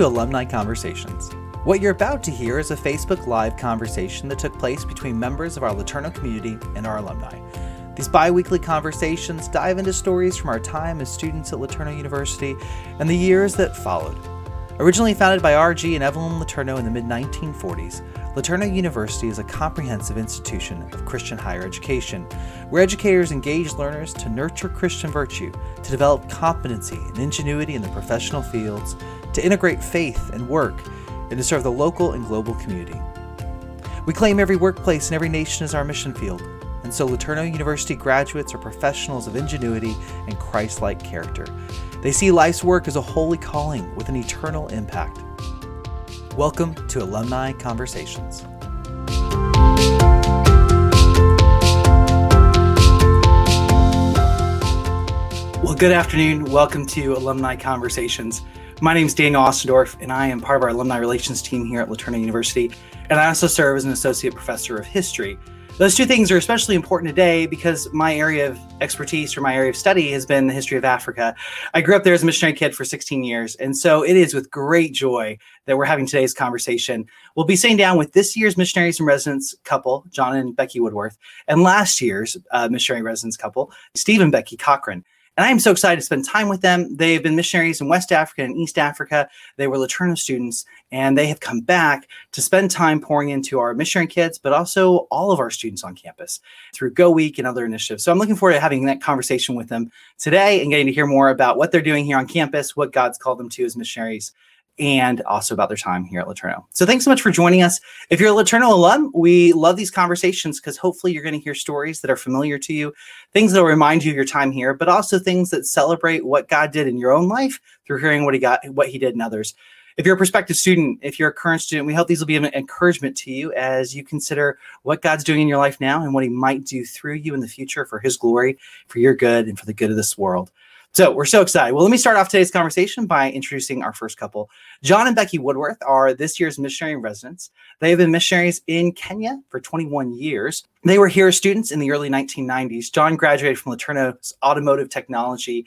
to Alumni Conversations. What you're about to hear is a Facebook Live conversation that took place between members of our LeTourneau community and our alumni. These bi weekly conversations dive into stories from our time as students at LeTourneau University and the years that followed. Originally founded by R.G. and Evelyn LeTourneau in the mid 1940s, LeTourneau University is a comprehensive institution of Christian higher education, where educators engage learners to nurture Christian virtue, to develop competency and ingenuity in the professional fields, to integrate faith and work, and to serve the local and global community. We claim every workplace and every nation as our mission field, and so LeTourneau University graduates are professionals of ingenuity and Christ like character. They see life's work as a holy calling with an eternal impact. Welcome to Alumni Conversations. Well, good afternoon. Welcome to Alumni Conversations. My name is Daniel Ostendorf, and I am part of our alumni relations team here at LeTourneau University. And I also serve as an associate professor of history. Those two things are especially important today because my area of expertise or my area of study has been the history of Africa. I grew up there as a missionary kid for 16 years. And so it is with great joy that we're having today's conversation. We'll be sitting down with this year's missionaries and residence couple, John and Becky Woodworth, and last year's uh, missionary residence couple, Steve and Becky Cochran. And I am so excited to spend time with them. They've been missionaries in West Africa and East Africa. They were LeTourneau students, and they have come back to spend time pouring into our missionary kids, but also all of our students on campus through Go Week and other initiatives. So I'm looking forward to having that conversation with them today and getting to hear more about what they're doing here on campus, what God's called them to as missionaries, and also about their time here at LeTourneau. So thanks so much for joining us. If you're a LeTourneau alum, we love these conversations because hopefully you're going to hear stories that are familiar to you, things that will remind you of your time here, but also things that celebrate what God did in your own life through hearing what he got, what he did in others. If you're a prospective student, if you're a current student, we hope these will be an encouragement to you as you consider what God's doing in your life now and what he might do through you in the future for his glory, for your good, and for the good of this world. So we're so excited. Well, let me start off today's conversation by introducing our first couple. John and Becky Woodworth are this year's missionary residents. They have been missionaries in Kenya for 21 years. They were here as students in the early 1990s. John graduated from LeTourneau's automotive technology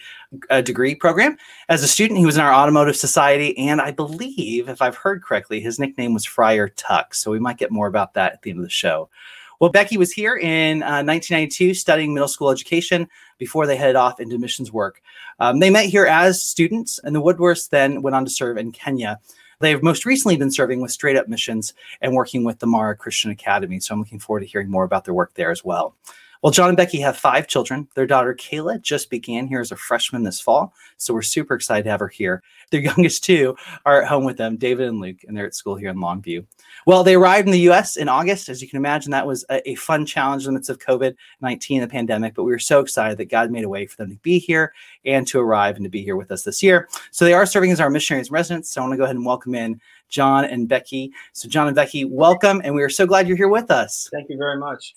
uh, degree program. As a student, he was in our automotive society, and I believe, if I've heard correctly, his nickname was Friar Tuck. So we might get more about that at the end of the show. Well, Becky was here in uh, 1992 studying middle school education before they headed off into missions work. Um, they met here as students, and the Woodworths then went on to serve in Kenya. They've most recently been serving with Straight Up Missions and working with the Mara Christian Academy. So I'm looking forward to hearing more about their work there as well. Well, John and Becky have five children. Their daughter Kayla just began here as a freshman this fall. So we're super excited to have her here. Their youngest two are at home with them, David and Luke, and they're at school here in Longview. Well, they arrived in the US in August. As you can imagine, that was a, a fun challenge in the midst of COVID 19, the pandemic. But we were so excited that God made a way for them to be here and to arrive and to be here with us this year. So they are serving as our missionaries residents. So I want to go ahead and welcome in John and Becky. So, John and Becky, welcome. And we are so glad you're here with us. Thank you very much.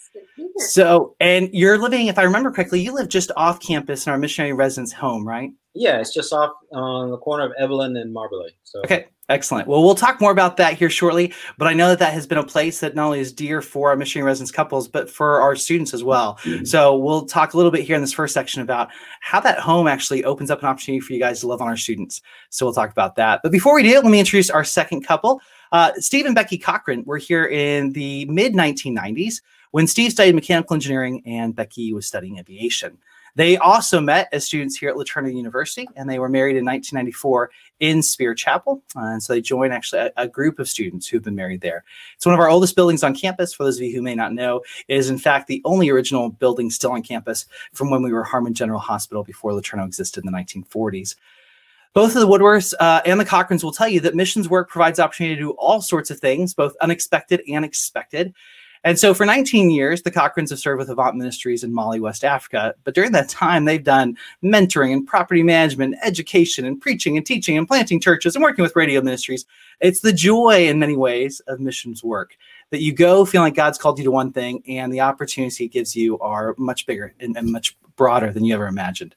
So, and you're living, if I remember correctly, you live just off campus in our missionary residence home, right? Yeah, it's just off uh, on the corner of Evelyn and Marble. So okay, excellent. Well, we'll talk more about that here shortly. But I know that that has been a place that not only is dear for our missionary residence couples, but for our students as well. Mm-hmm. So we'll talk a little bit here in this first section about how that home actually opens up an opportunity for you guys to love on our students. So we'll talk about that. But before we do, let me introduce our second couple. Uh, Steve and Becky Cochran were here in the mid 1990s when Steve studied mechanical engineering and Becky was studying aviation. They also met as students here at LeTourneau University, and they were married in 1994 in Speer Chapel. Uh, and so they joined actually a, a, group of students who've been married there. It's one of our oldest buildings on campus. For those of you who may not know, it is in fact the only original building still on campus from when we were Harmon General Hospital before LeTourneau existed in the 1940s. Both of the Woodworths uh, and the Cochrans will tell you that missions work provides opportunity to do all sorts of things, both unexpected and expected. And so for 19 years, the Cochrans have served with Avant Ministries in Mali, West Africa. But during that time, they've done mentoring and property management, education and preaching and teaching and planting churches and working with radio ministries. It's the joy in many ways of missions work that you go feeling like God's called you to one thing and the opportunities he gives you are much bigger and, and much broader than you ever imagined.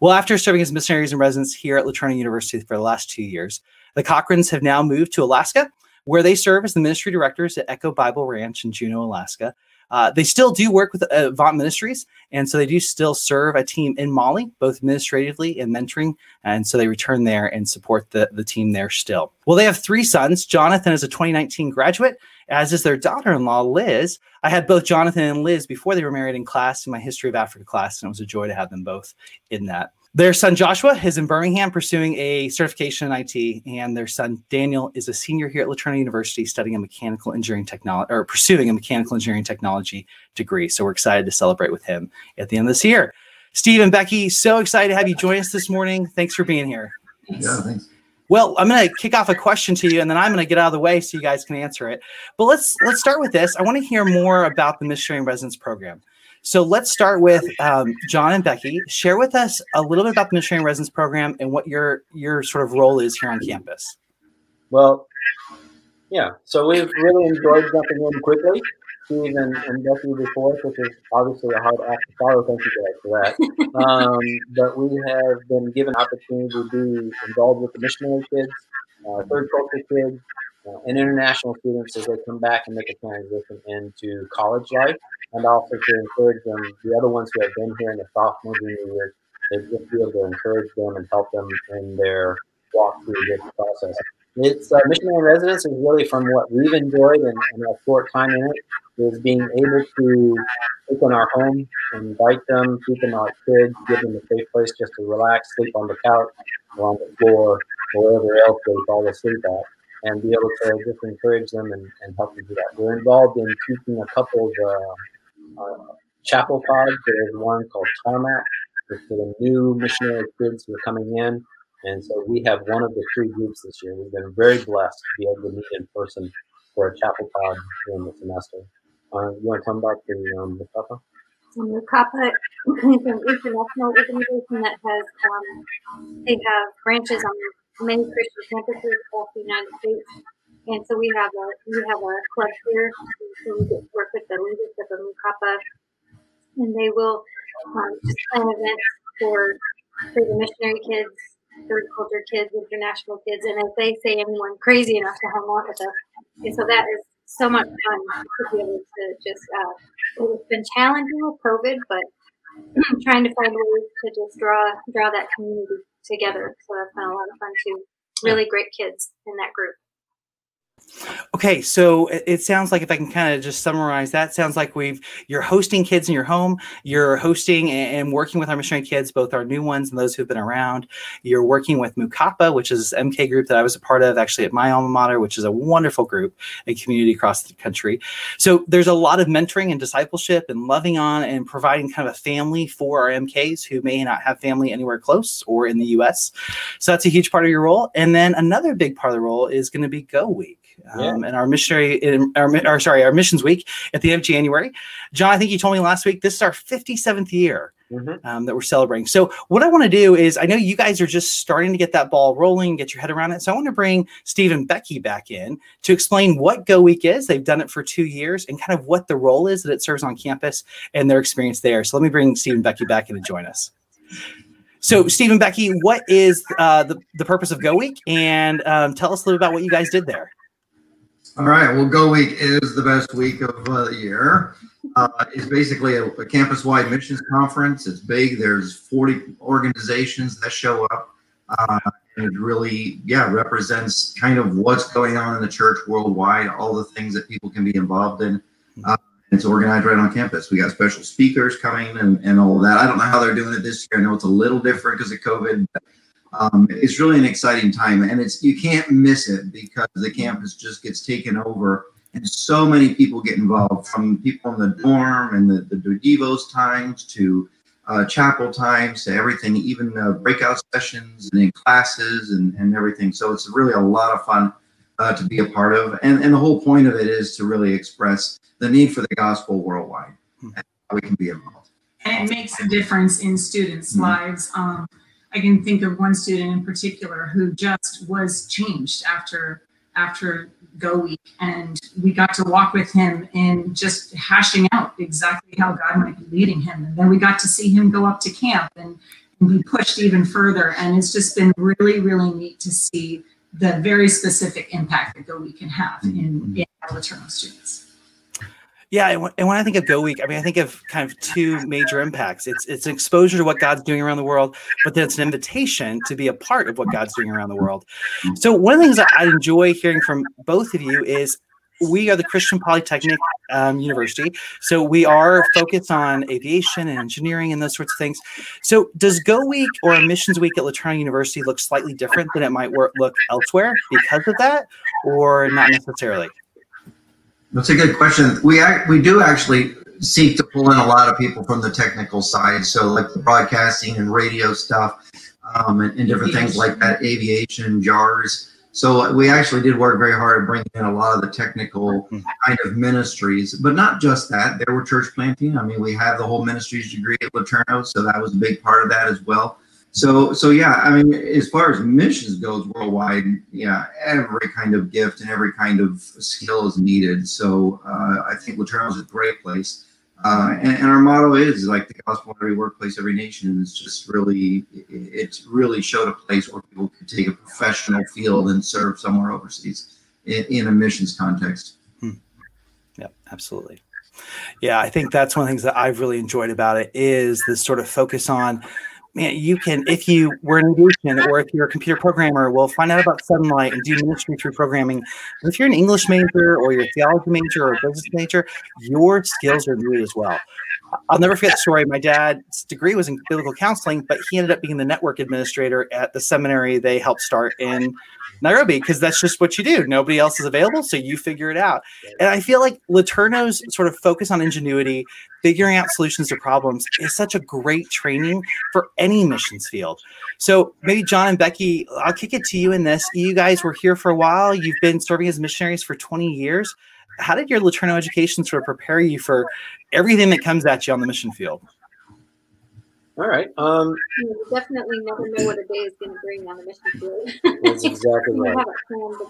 Well, after serving as missionaries and residents here at LeTourneau University for the last two years, the Cochrans have now moved to Alaska where they serve as the ministry directors at Echo Bible Ranch in Juneau, Alaska. Uh, they still do work with uh, Avant Ministries, and so they do still serve a team in Mali, both administratively and mentoring. And so they return there and support the, the team there still. Well, they have three sons. Jonathan is a 2019 graduate, as is their daughter in law, Liz. I had both Jonathan and Liz before they were married in class in my History of Africa class, and it was a joy to have them both in that. Their son Joshua is in Birmingham pursuing a certification in IT, and their son Daniel is a senior here at LeTourneau University studying a mechanical engineering technology or pursuing a mechanical engineering technology degree. So we're excited to celebrate with him at the end of this year. Steve and Becky, so excited to have you join us this morning. Thanks for being here. Yeah, thanks. Well, I'm going to kick off a question to you, and then I'm going to get out of the way so you guys can answer it. But let's let's start with this. I want to hear more about the missionary residence program. So let's start with um, John and Becky. Share with us a little bit about the missionary residence program and what your your sort of role is here on campus. Well, yeah. So we've really enjoyed jumping in quickly. Steve and, and Becky before, which is obviously a hard act to follow. Thank you guys for that. Um, but we have been given opportunity to be involved with the missionary kids, uh, third culture kids, and international students as they come back and make a transition into college life and also to encourage them, the other ones who have been here in the sophomore junior year, they just be able to encourage them and help them in their walk through this process. It's uh, missionary residence is really from what we've enjoyed in, in our short time in it is being able to open our home, invite them, keep them our kids, give them a safe place just to relax, sleep on the couch or on the floor, or wherever else they fall asleep at, and be able to just encourage them and, and help them do that. We're involved in teaching a couple of uh, uh, chapel pods. There's one called Tarmac, for the new missionary kids who are coming in. And so we have one of the three groups this year. We've been very blessed to be able to meet in person for a chapel pod during the semester. Uh, you want to come back to um, Mu Kappa? Mukapa is an international organization that has, um, they have branches on many Christian campuses across the United States. And so we have a we have a club here, so we get to work with the leadership of Mu Kappa, and they will um, plan events for for the missionary kids, third culture kids, international kids, and if they say anyone crazy enough to hang out with us, and so that is so much fun to be able to just. Uh, it's been challenging with COVID, but trying to find ways to just draw draw that community together. So that's been a lot of fun too. Really great kids in that group. Okay, so it, sounds like if I can kind of just summarize that, sounds like we've you're hosting kids in your home, you're hosting and, working with our missionary kids, both our new ones and those who've been around. You're working with Mu Kappa, which is MK group that I was a part of actually at my alma mater, which is a wonderful group and community across the country. So there's a lot of mentoring and discipleship and loving on and providing kind of a family for our MKs who may not have family anywhere close or in the US. So that's a huge part of your role. And then another big part of the role is going to be Go Week um, yeah. and our missionary, in our, our sorry, our missions week at the end of January. John, I think you told me last week this is our 57th year. Mm-hmm. Um, that we're celebrating. So, what I want to do is, I know you guys are just starting to get that ball rolling, get your head around it. So, I want to bring Steve and Becky back in to explain what Go Week is. They've done it for two years and kind of what the role is that it serves on campus and their experience there. So, let me bring Steve and Becky back in to join us. So, Steve and Becky, what is uh, the, the purpose of Go Week? And um, tell us a little about what you guys did there. All right. Well, Go Week is the best week of uh, the year. Uh, it's basically a, a campus-wide missions conference. It's big. There's 40 organizations that show up. Uh, and it really, yeah, represents kind of what's going on in the church worldwide, all the things that people can be involved in. Uh, it's organized right on campus. We got special speakers coming and, and all that. I don't know how they're doing it this year. I know it's a little different because of COVID. But um, it's really an exciting time, and it's you can't miss it because the campus just gets taken over, and so many people get involved from people in the dorm and the the devos times to uh, chapel times to everything, even uh, breakout sessions and in classes and, and everything. So it's really a lot of fun uh, to be a part of, and and the whole point of it is to really express the need for the gospel worldwide, hmm. and how we can be involved. And it makes a difference in students' mm-hmm. lives. Um, I can think of one student in particular who just was changed after after Go Week, and we got to walk with him in just hashing out exactly how God might be leading him. And then we got to see him go up to camp and, and be pushed even further. And it's just been really, really neat to see the very specific impact that Go Week can have in, mm-hmm. in our LeTourneau students. Yeah, and when, I think of Go Week, I mean, I think of kind of two major impacts. It's it's an exposure to what God's doing around the world, but then it's an invitation to be a part of what God's doing around the world. So one of the things that I enjoy hearing from both of you is we are the Christian Polytechnic um, University, so we are focused on aviation and engineering and those sorts of things. So does Go Week or Missions Week at LeTourneau University look slightly different than it might work, look elsewhere because of that, or not necessarily? That's a good question. We we do actually seek to pull in a lot of people from the technical side. So like the broadcasting and radio stuff, um, and, and different things like that, aviation, JAARS. So we actually did work very hard at bringing in a lot of the technical kind of ministries, but not just that. There were church planting. I mean, we have the whole ministries degree at LeTourneau, so that was a big part of that as well. So, so yeah, I mean, as far as missions goes worldwide, yeah, every kind of gift and every kind of skill is needed. So, uh, I think LeTourneau is a great place. Uh, and, and, our motto is like the gospel in every workplace, every nation. And it's just really, it, it's really showed a place where people could take a professional field and serve somewhere overseas in, in a missions context. Hmm. Yeah, absolutely. Yeah, I think that's one of the things that I've really enjoyed about it is this sort of focus on man, you can, if you were an aviation or if you're a computer programmer, will find out about Sunlight and do ministry through programming. But if you're an English major or you're a theology major or a business major, your skills are needed as well. I'll never forget the story. My dad's degree was in biblical counseling, but he ended up being the network administrator at the seminary they helped start in Nairobi because that's just what you do. Nobody else is available, so you figure it out. And I feel like LeTourneau's sort of focus on ingenuity, figuring out solutions to problems, is such a great training for any missions field. So maybe John and Becky, I'll kick it to you in this. You guys were here for a while. You've been serving as missionaries for 20 years. How did your LeTourneau education sort of prepare you for everything that comes at you on the mission field? All right. Um, you definitely never know what a day is going to bring on the mission field. That's exactly you right. have it planned, but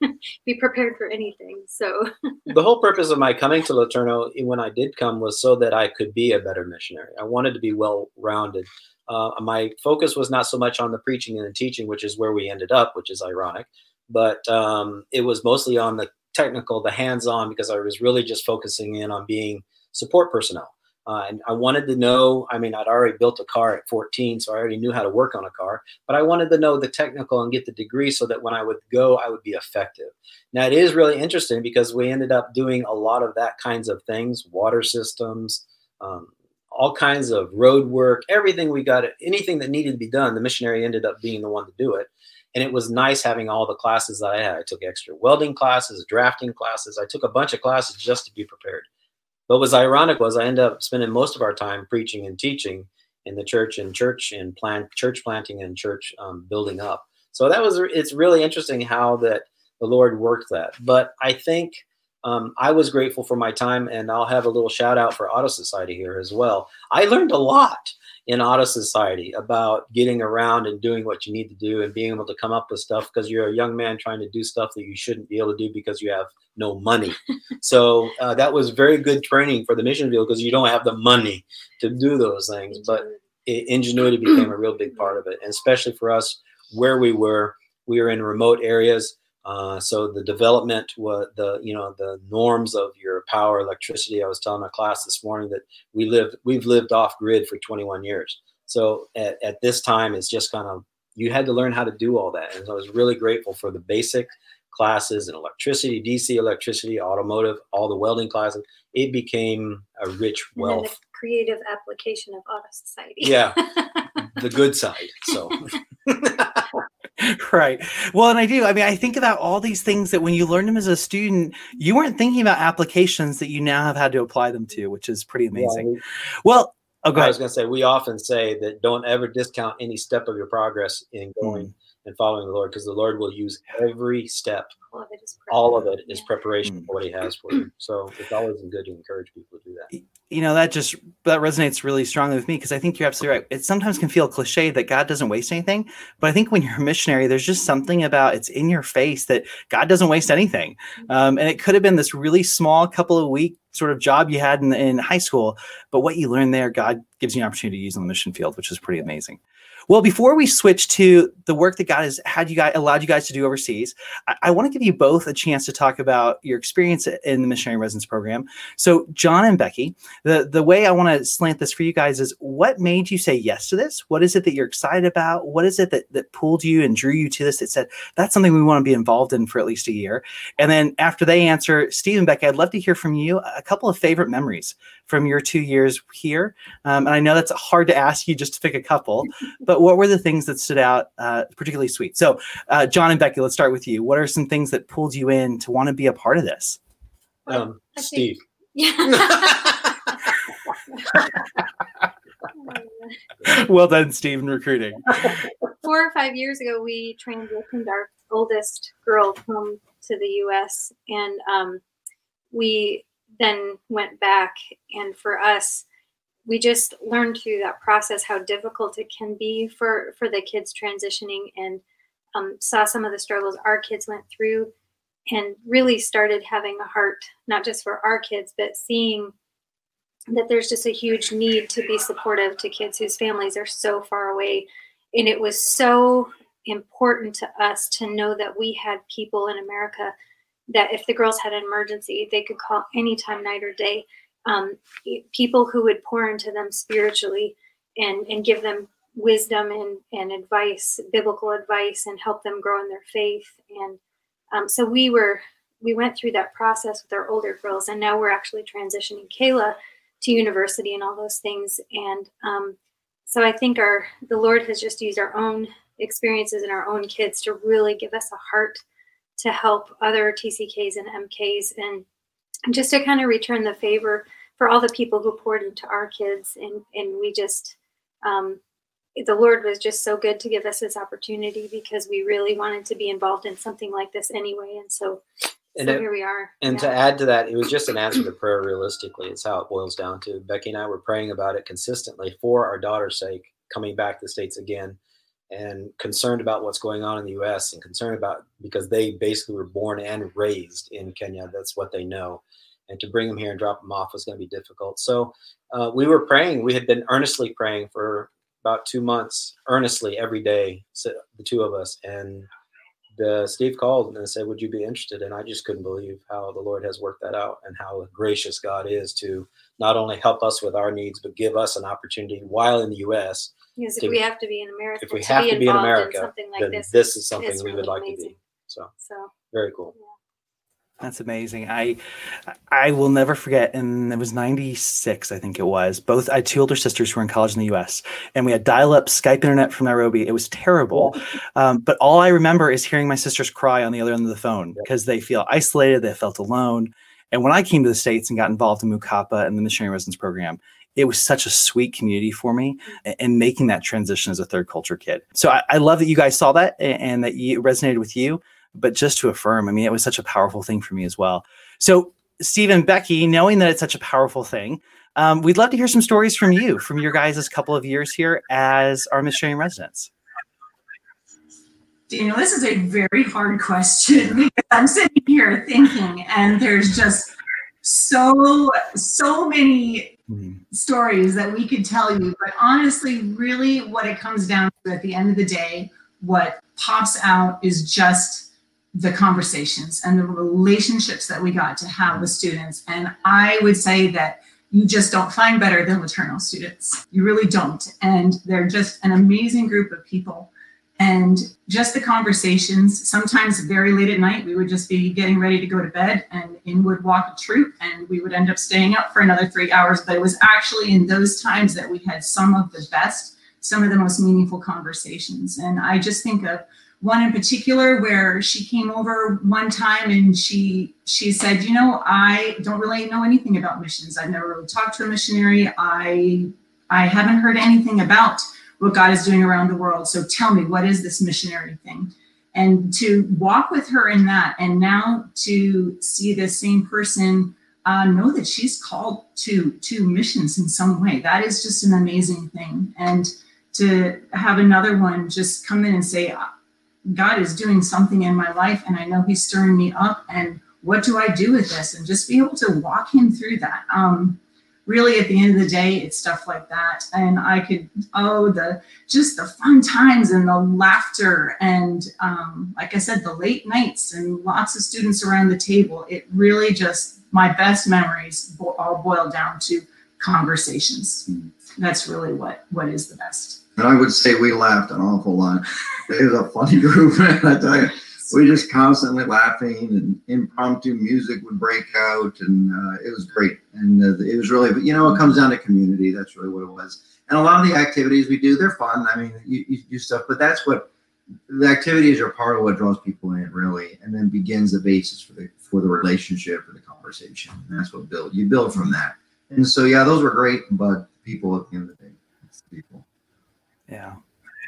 then be prepared for anything. So the whole purpose of my coming to LeTourneau when I did come was so that I could be a better missionary. I wanted to be well-rounded. Uh, my focus was not so much on the preaching and the teaching, which is where we ended up, which is ironic, but um, it was mostly on the technical, the hands-on, because I was really just focusing in on being support personnel. Uh, and I wanted to know, I mean, I'd already built a car at 14, so I already knew how to work on a car, but I wanted to know the technical and get the degree so that when I would go, I would be effective. Now, it is really interesting because we ended up doing a lot of that kinds of things, water systems, um, all kinds of road work, everything we got, anything that needed to be done, the missionary ended up being the one to do it. And it was nice having all the classes that I had. I took extra welding classes, drafting classes. I took a bunch of classes just to be prepared. What was ironic was I ended up spending most of our time preaching and teaching in the church and church and plant church planting and church um, building up. So that was it's really interesting how that the Lord worked that. But I think um, I was grateful for my time, and I'll have a little shout out for Auto Society here as well. I learned a lot in Auto Society about getting around and doing what you need to do and being able to come up with stuff because you're a young man trying to do stuff that you shouldn't be able to do because you have no money. so uh, that was very good training for the mission field because you don't have the money to do those things. But it, ingenuity became a real big part of it, and especially for us where we were, we were in remote areas. Uh, so the development was the you know the norms of your power electricity i was telling my class this morning that we lived we've lived off grid for 21 years. So at, at this time it's just kind of you had to learn how to do all that. And so i was really grateful for the basic classes in electricity dc electricity automotive all the welding classes. It became a rich wealth the creative application of auto society. Yeah the good side so right. Well, and I do. I mean, I think about all these things that when you learned them as a student, you weren't thinking about applications that you now have had to apply them to, which is pretty amazing. Yeah, well, oh, I was going to say, we often say that don't ever discount any step of your progress in going mm. And following the Lord, because the Lord will use every step. All of it is, all of it is preparation for what He has for you. So it's always good to encourage people to do that. You know, that just that resonates really strongly with me because I think you're absolutely right. It sometimes can feel cliche that God doesn't waste anything, but I think when you're a missionary, there's just something about it's in your face that God doesn't waste anything. Um, and it could have been this really small couple of week sort of job you had in, in high school, but what you learned there, God gives you an opportunity to use on the mission field, which is pretty amazing. Well, before we switch to the work that God has had you guys allowed you guys to do overseas, I, I want to give you both a chance to talk about your experience in the missionary residence program. So, John and Becky, the the way I want to slant this for you guys is what made you say yes to this? What is it that you're excited about? What is it that that pulled you and drew you to this that said that's something we want to be involved in for at least a year? And then after they answer, Steve and Becky, I'd love to hear from you a couple of favorite memories from your two years here. Um, and I know that's hard to ask you just to pick a couple, but what were the things that stood out uh, particularly sweet? So, uh, John and Becky, let's start with you. What are some things that pulled you in to want to be a part of this? Um, Steve. Yeah. well done, Steve, in recruiting. Four or five years ago, we transitioned our oldest girl home to the U.S. and um, we then went back. And for us, we just learned through that process how difficult it can be for for the kids transitioning, and um, saw some of the struggles our kids went through, and really started having a heart not just for our kids, but seeing that there's just a huge need to be supportive to kids whose families are so far away. And it was so important to us to know that we had people in America that if the girls had an emergency, they could call anytime, night or day. Um, people who would pour into them spiritually and, and give them wisdom and, and advice, biblical advice, and help them grow in their faith. And um, so we were we went through that process with our older girls, and now we're actually transitioning Kayla to university and all those things. And um, so I think our the Lord has just used our own experiences and our own kids to really give us a heart to help other TCKs and MKs and just to kind of return the favor for all the people who poured into our kids and and we just um, the Lord was just so good to give us this opportunity because we really wanted to be involved in something like this anyway and so and so it- here we are And yeah. to add to that, it was just an answer to prayer. Realistically, it's how it boils down to. Becky and I were praying about it consistently for our daughter's sake, coming back to the states again, and concerned about what's going on in the U.S. and concerned about because they basically were born and raised in Kenya. That's what they know, and to bring them here and drop them off was going to be difficult. So uh, we were praying. We had been earnestly praying for about two months, earnestly every day, the two of us, and the Steve called and said, "Would you be interested?" And I just couldn't believe how the Lord has worked that out and how gracious God is to not only help us with our needs, but give us an opportunity while in the U.S. because if we have to be in America If we to have be to be in involved America, something like then this this is something is we would really like to be. So so very cool. That's amazing. I I will never forget. And it was '96, I think it was. Both I had two older sisters who were in college in the U.S. and we had dial-up Skype internet from Nairobi. It was terrible, um, but all I remember is hearing my sisters cry on the other end of the phone because they feel isolated, they felt alone. And when I came to the states and got involved in Mu Kappa and the missionary residence program, it was such a sweet community for me and making that transition as a third culture kid. So I, I love that you guys saw that a- and that it resonated with you but just to affirm, I mean, it was such a powerful thing for me as well. So, Stephen, Becky, knowing that it's such a powerful thing, um, we'd love to hear some stories from you, from your guys' couple of years here as our missionary residents. Daniel, this is a very hard question because I'm sitting here thinking, and there's just so so many hmm. stories that we could tell you. But honestly, really, what it comes down to at the end of the day, what pops out is just the conversations and the relationships that we got to have with students. And I would say that you just don't find better than LeTourneau students. You really don't. And they're just an amazing group of people and just the conversations sometimes very late at night we would just be getting ready to go to bed and in would walk a troop and we would end up staying up for another three hours. But it was actually in those times that we had some of the best some of the most meaningful conversations. And i just think of one in particular where she came over one time and she she said you know i don't really know anything about missions. I've never really talked to a missionary. I i haven't heard anything about what God is doing around the world. So tell me, what is this missionary thing? And to walk with her in that, and now to see the same person uh, know that she's called to to missions in some way. That is just an amazing thing. And to have another one just come in and say, God is doing something in my life, and I know He's stirring me up. And what do I do with this? And just be able to walk Him through that. Um, really at the end of the day it's stuff like that. And i could oh the just the fun times and the laughter and um, like i said the late nights and lots of students around the table. It really just my best memories bo- all boil down to conversations. That's really what what is the best. And i would say we laughed an awful lot. It was a funny group man i tell you we just constantly laughing and impromptu music would break out and uh, it was great. And uh, it was really you know it comes down to community. That's really what it was. And a lot of the activities we do they're fun. I mean you, you do stuff but that's what the activities are part of what draws people in really and then begins the basis for the for the relationship or the conversation. And that's what build you build from that. And so yeah those were great but people at the end of the day it's people. Yeah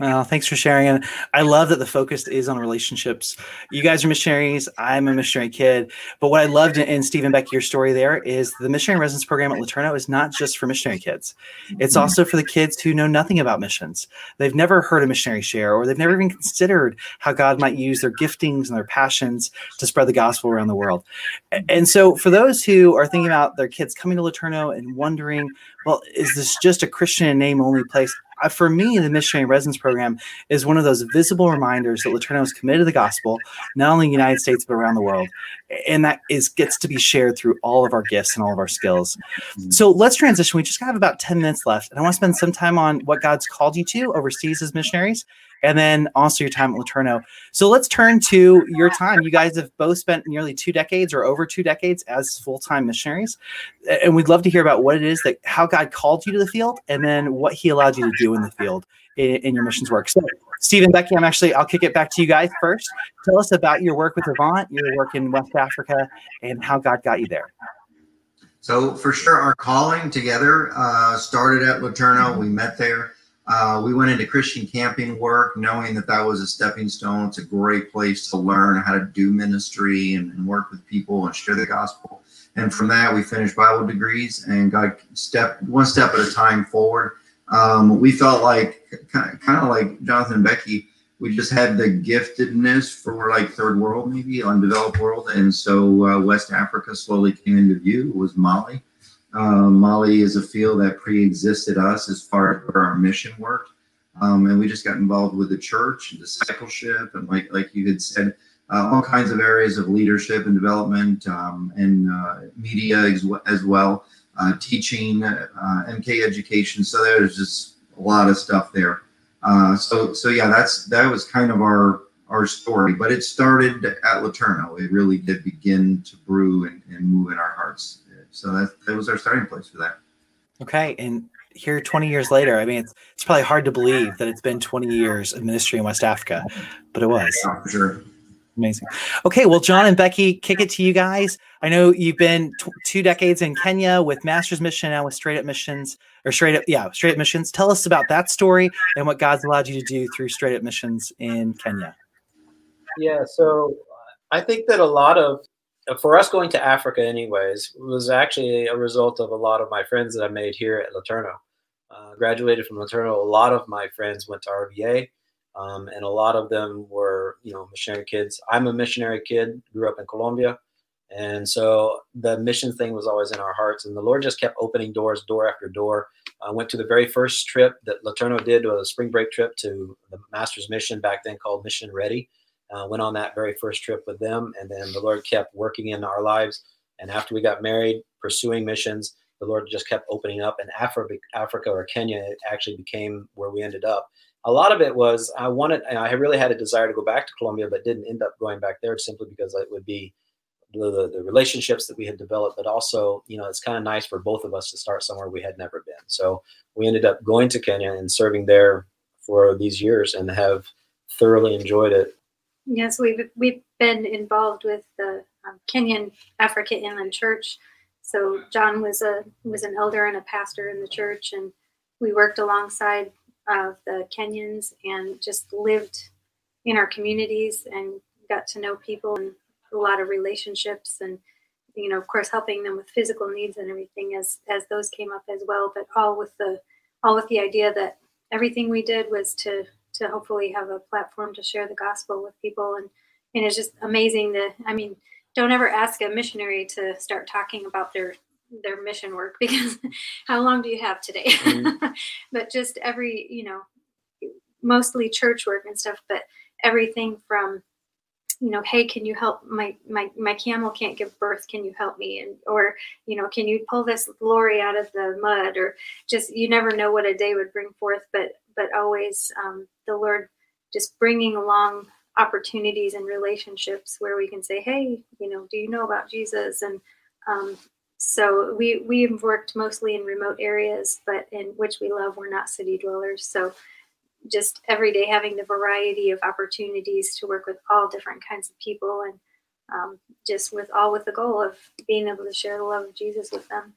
well, thanks for sharing. And I love that the focus is on relationships. You guys are missionaries. I'm a missionary kid. But what I loved in, Stephen Beck, your story there is the missionary residence program at LeTourneau is not just for missionary kids. It's mm-hmm. also for the kids who know nothing about missions. They've never heard a missionary share, or they've never even considered how God might use their giftings and their passions to spread the gospel around the world. And so for those who are thinking about their kids coming to LeTourneau and wondering, well, is this just a Christian name only place? For me, the missionary residence program is one of those visible reminders that LeTourneau is committed to the gospel, not only in the United States but around the world, and that is gets to be shared through all of our gifts and all of our skills. Mm-hmm. So let's transition. We just have about ten minutes left, and I want to spend some time on what God's called you to overseas as missionaries, and then also your time at LeTourneau. So let's turn to your time. You guys have both spent nearly two decades or over two decades as full time missionaries. And we'd love to hear about what it is that how God called you to the field and then what he allowed you to do in the field in, in your missions work. So, Stephen Becky, I'm actually, I'll kick it back to you guys first. Tell us about your work with Avant, your work in West Africa, and how God got you there. So, for sure, our calling together uh, started at LeTourneau. We met there. Uh, we went into Christian camping work, knowing that that was a stepping stone. It's a great place to learn how to do ministry and, and work with people and share the gospel. And from that, we finished Bible degrees and got step one step at a time forward. Um, we felt like kind of, like Jonathan and Becky, we just had the giftedness for like third world, maybe undeveloped world. And so uh, West Africa slowly came into view. It was Mali. Um, Mali is a field that pre-existed us as far as where our mission worked, um, and we just got involved with the church and discipleship, and like like you had said, uh, all kinds of areas of leadership and development, um, and uh, media as, as well, uh, teaching, uh, MK education. So there's just a lot of stuff there. Uh, so so yeah, that's that was kind of our our story, but it started at LeTourneau. It really did begin to brew and, and move in our hearts so that that was our starting place for that. Okay, and here 20 years later, I mean, it's, it's probably hard to believe that it's been 20 years of ministry in West Africa, but it was. Yeah, for sure. Amazing. Okay, well, John and Becky, kick it to you guys. I know you've been t- two decades in Kenya with Master's Mission, now with Straight Up Missions, or Straight Up, yeah, Straight Up Missions. Tell us about that story and what God's allowed you to do through Straight Up Missions in Kenya. Yeah, so I think that a lot of for us going to Africa, anyways, was actually a result of a lot of my friends that I made here at LeTourneau. Uh, graduated from LeTourneau, a lot of my friends went to RVA, um, and a lot of them were, you know, missionary kids. I'm a missionary kid, grew up in Colombia, and so the mission thing was always in our hearts. And the Lord just kept opening doors, door after door. I went to the very first trip that LeTourneau did, was a spring break trip to the Master's Mission back then called Mission Ready uh, went on that very first trip with them, and then the Lord kept working in our lives. And after we got married, pursuing missions, the Lord just kept opening up. And Africa, Africa or Kenya, it actually became where we ended up. A lot of it was I wanted, I really had a desire to go back to Colombia, but didn't end up going back there simply because it would be the, the relationships that we had developed, but also, you know, it's kind of nice for both of us to start somewhere we had never been. So we ended up going to Kenya and serving there for these years and have thoroughly enjoyed it Yes, we've we've been involved with the um, Kenyan Africa Inland Church. So John was a was an elder and a pastor in the church, and we worked alongside of the Kenyans and just lived in our communities and got to know people and a lot of relationships. And you know, of course, helping them with physical needs and everything as as those came up as well. But all with the all with the idea that everything we did was to to hopefully have a platform to share the gospel with people and and it's just amazing that I mean, don't ever ask a missionary to start talking about their their mission work because how long do you have today? Mm-hmm. but just every, you know, mostly church work and stuff, but everything from you know hey can you help my my my camel can't give birth can you help me? And or you know can you pull this lorry out of the mud? Or just you never know what a day would bring forth but but always um, the lord just bringing along opportunities and relationships where we can say hey you know do you know about jesus? And um, so we we've worked mostly in remote areas but in which we love we're not city dwellers. So just every day having the variety of opportunities to work with all different kinds of people and um, just with all with the goal of being able to share the love of Jesus with them.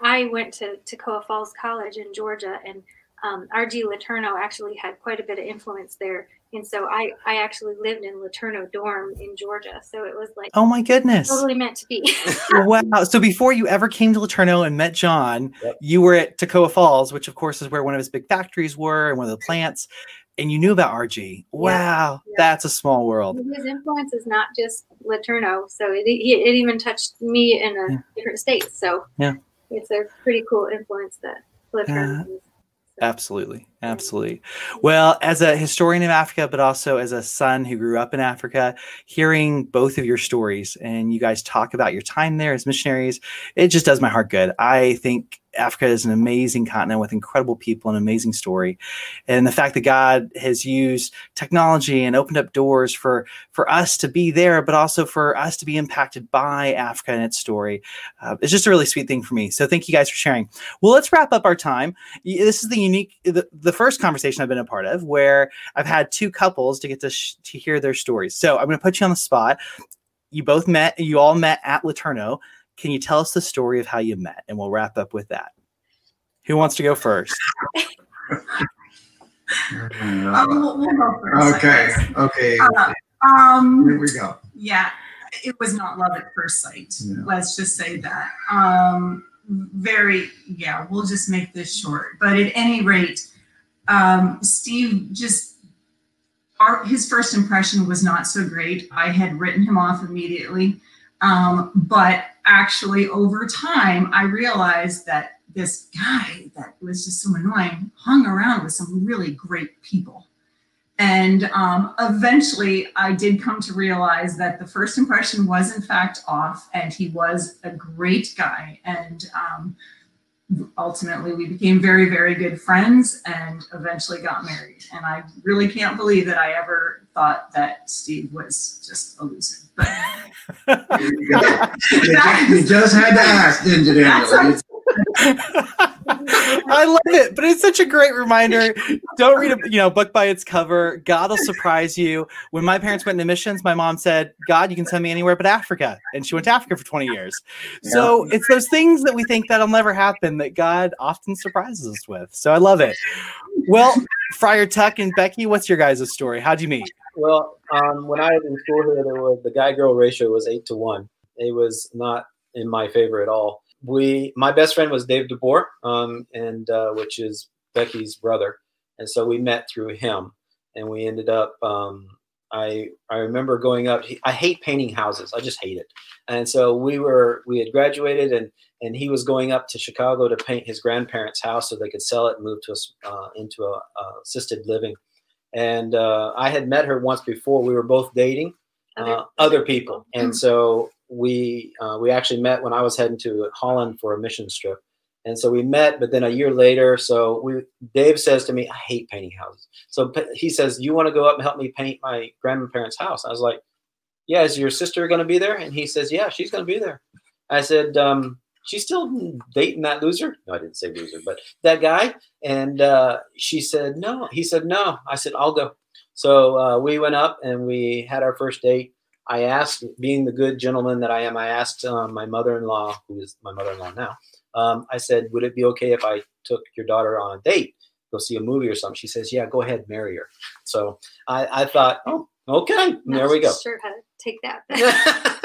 I went to Toccoa Falls College in Georgia, and um, RG LeTourneau actually had quite a bit of influence there and so I, I actually lived in LeTourneau dorm in Georgia. So it was like, oh my goodness, totally meant to be. wow. So before you ever came to LeTourneau and met John, yep. you were at Toccoa Falls, which of course is where one of his big factories were and one of the plants. And you knew about RG. Wow, yeah. that's a small world. His influence is not just LeTourneau, So it, it even touched me in a yeah. different state. So yeah, it's a pretty cool influence that LeTourneau uh, Absolutely. Absolutely. Well, as a historian of Africa, but also as a son who grew up in Africa, hearing both of your stories and you guys talk about your time there as missionaries, it just does my heart good. I think Africa is an amazing continent with incredible people, and amazing story, and the fact that God has used technology and opened up doors for for us to be there, but also for us to be impacted by Africa and its story, uh, it's just a really sweet thing for me. So thank you guys for sharing. Well, let's wrap up our time. This is the unique, the, the first conversation I've been a part of where I've had two couples to get to sh- to hear their stories. So I'm going to put you on the spot. You both met. You all met at LeTourneau. Can you tell us the story of how you met? And we'll wrap up with that. Who wants to go first? Uh, we'll, we'll go first, okay. Okay. Uh, um, Here we go. Yeah, it was not love at first sight. Yeah. Let's just say that. Um, very, yeah, we'll just make this short. But at any rate, um, Steve just our, his first impression was not so great. I had written him off immediately. Um, but actually, over time, I realized that this guy that was just so annoying hung around with some really great people. And um, eventually, I did come to realize that the first impression was, in fact, off, and he was a great guy. And um, ultimately, we became very, very good friends and eventually got married. And I really can't believe that I ever thought that Steve was just a loser. But you, just had to ask, didn't you, Daniel? I love it, but it's such a great reminder. Don't read a you know book by its cover. God will surprise you. When my parents went into missions, my mom said, "God, you can send me anywhere but Africa," and she went to Africa for twenty years. Yeah. So it's those things that we think that'll never happen that God often surprises us with. So I love it. Well, Friar Tuck and Becky, what's your guys' story? How'd you meet? Well, um, when I was in school here, there was the guy girl ratio was eight to one. It was not in my favor at all we my best friend was Dave DeBoer, um, and uh, which is Becky's brother, and so we met through him, and we ended up. Um, I I remember going up. He, I hate painting houses. I just hate it, and so we were we had graduated, and and he was going up to Chicago to paint his grandparents' house so they could sell it and move to a, uh, into a, a, assisted living. And uh, I had met her once before. We were both dating uh, other people, and so we uh, we actually met when I was heading to Holland for a mission trip, and so we met. But then a year later, so we Dave says to me, "I hate painting houses." So he says, "You want to go up and help me paint my grandparents' house?" I was like, "Yeah, is your sister going to be there?" And he says, "Yeah, she's going to be there." I said, um, "She's still dating that loser?" No, I didn't say loser, but that guy. And uh, she said, "No." He said, "No." I said, "I'll go." So uh, we went up and we had our first date I asked, being the good gentleman that I am, I asked um, my mother-in-law, who is my mother-in-law now, um, I said, would it be okay if I took your daughter on a date, go see a movie or something? She says, yeah, go ahead, marry her. So I, I thought, oh, okay, there we go. Sure how to take that.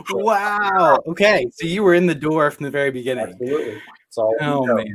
wow. Okay, so you were in the door from the very beginning. Absolutely. It's all Oh man.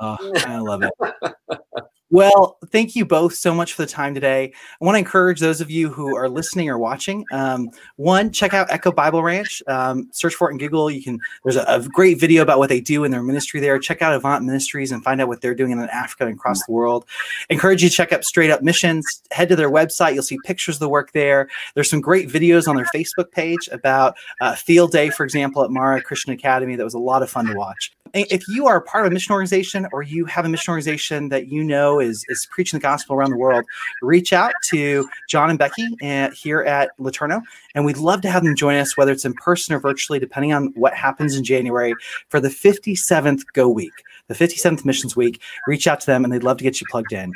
Oh, I love it. Well, thank you both so much for the time today. I want to encourage those of you who are listening or watching. Um, one, check out Echo Bible Ranch. Um, search for it in Google. You can. There's a, a great video about what they do in their ministry there. Check out Avant Ministries and find out what they're doing in Africa and across the world. Encourage you to check out Straight Up Missions. Head to their website. You'll see pictures of the work there. There's some great videos on their Facebook page about uh, Field Day, for example, at Mara Christian Academy. That was a lot of fun to watch if you are part of a mission organization or you have a mission organization that you know is is preaching the gospel around the world, reach out to John and Becky at, here at LeTourneau, and we'd love to have them join us, whether it's in person or virtually, depending on what happens in January for the 57th Go Week, the 57th Missions Week. Reach out to them, and they'd love to get you plugged in.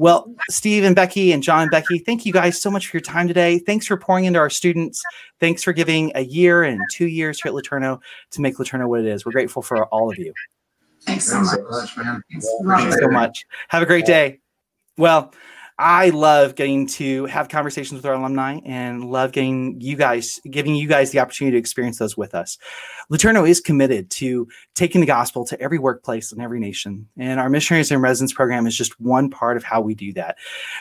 Well, Steve and Becky and John and Becky, thank you guys so much for your time today. Thanks for pouring into our students. Thanks for giving a year and two years here at LeTourneau to make LeTourneau what it is. We're grateful for all of you. Thanks so Thanks much. so much, man. Thanks. Yeah, Love Thank you it. so much. Have a great day. Well, I love getting to have conversations with our alumni and love getting you guys, giving you guys the opportunity to experience those with us. LeTourneau is committed to taking the gospel to every workplace and every nation. And our missionaries and residence program is just one part of how we do that.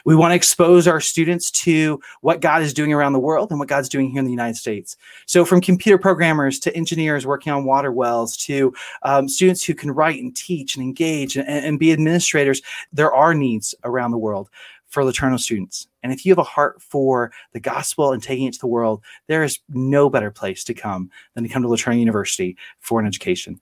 We want to expose our students to what God is doing around the world and what God's doing here in the United States. So, from computer programmers to engineers working on water wells to um, students who can write and teach and engage and, and be administrators, there are needs around the world for LeTourneau students. And if you have a heart for the gospel and taking it to the world, there is no better place to come than to come to LeTourneau University for an education.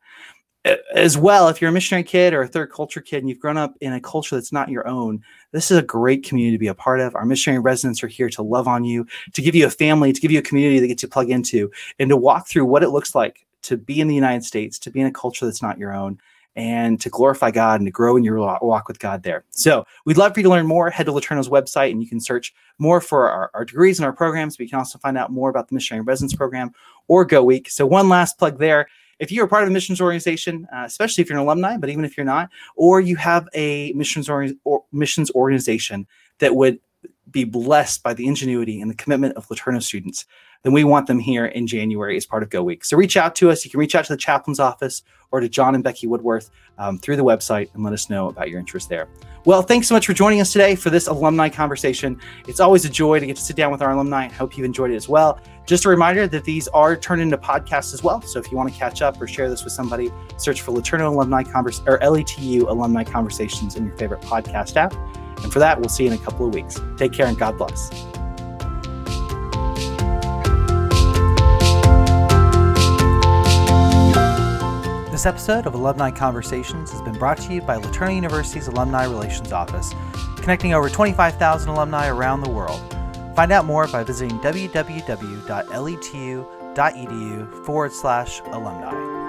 As well, if you're a missionary kid or a third culture kid and you've grown up in a culture that's not your own, this is a great community to be a part of. Our missionary residents are here to love on you, to give you a family, to give you a community that gets you plug into, and to walk through what it looks like to be in the United States, to be in a culture that's not your own, and to glorify God and to grow in your walk with God there. So we'd love for you to learn more. Head to LeTourneau's website and you can search more for our, our degrees and our programs, you can also find out more about the Missionary Residence Program or Go Week. So one last plug there. If you're a part of a missions organization, uh, especially if you're an alumni, but even if you're not, or you have a missions or, or missions organization that would be blessed by the ingenuity and the commitment of LeTourneau students, then we want them here in January as part of Go Week. So reach out to us. You can reach out to the chaplain's office or to John and Becky Woodworth um, through the website and let us know about your interest there. Well, thanks so much for joining us today for this alumni conversation. It's always a joy to get to sit down with our alumni. I hope you've enjoyed it as well. Just a reminder that these are turned into podcasts as well. So if you want to catch up or share this with somebody, search for LeTourneau Alumni Convers or LETU Alumni Conversations in your favorite podcast app. And for that, we'll see you in a couple of weeks. Take care and God bless. This episode of Alumni Conversations has been brought to you by LeTourneau University's Alumni Relations Office, connecting over 25,000 alumni around the world. Find out more by visiting www.letu.edu forward slash alumni.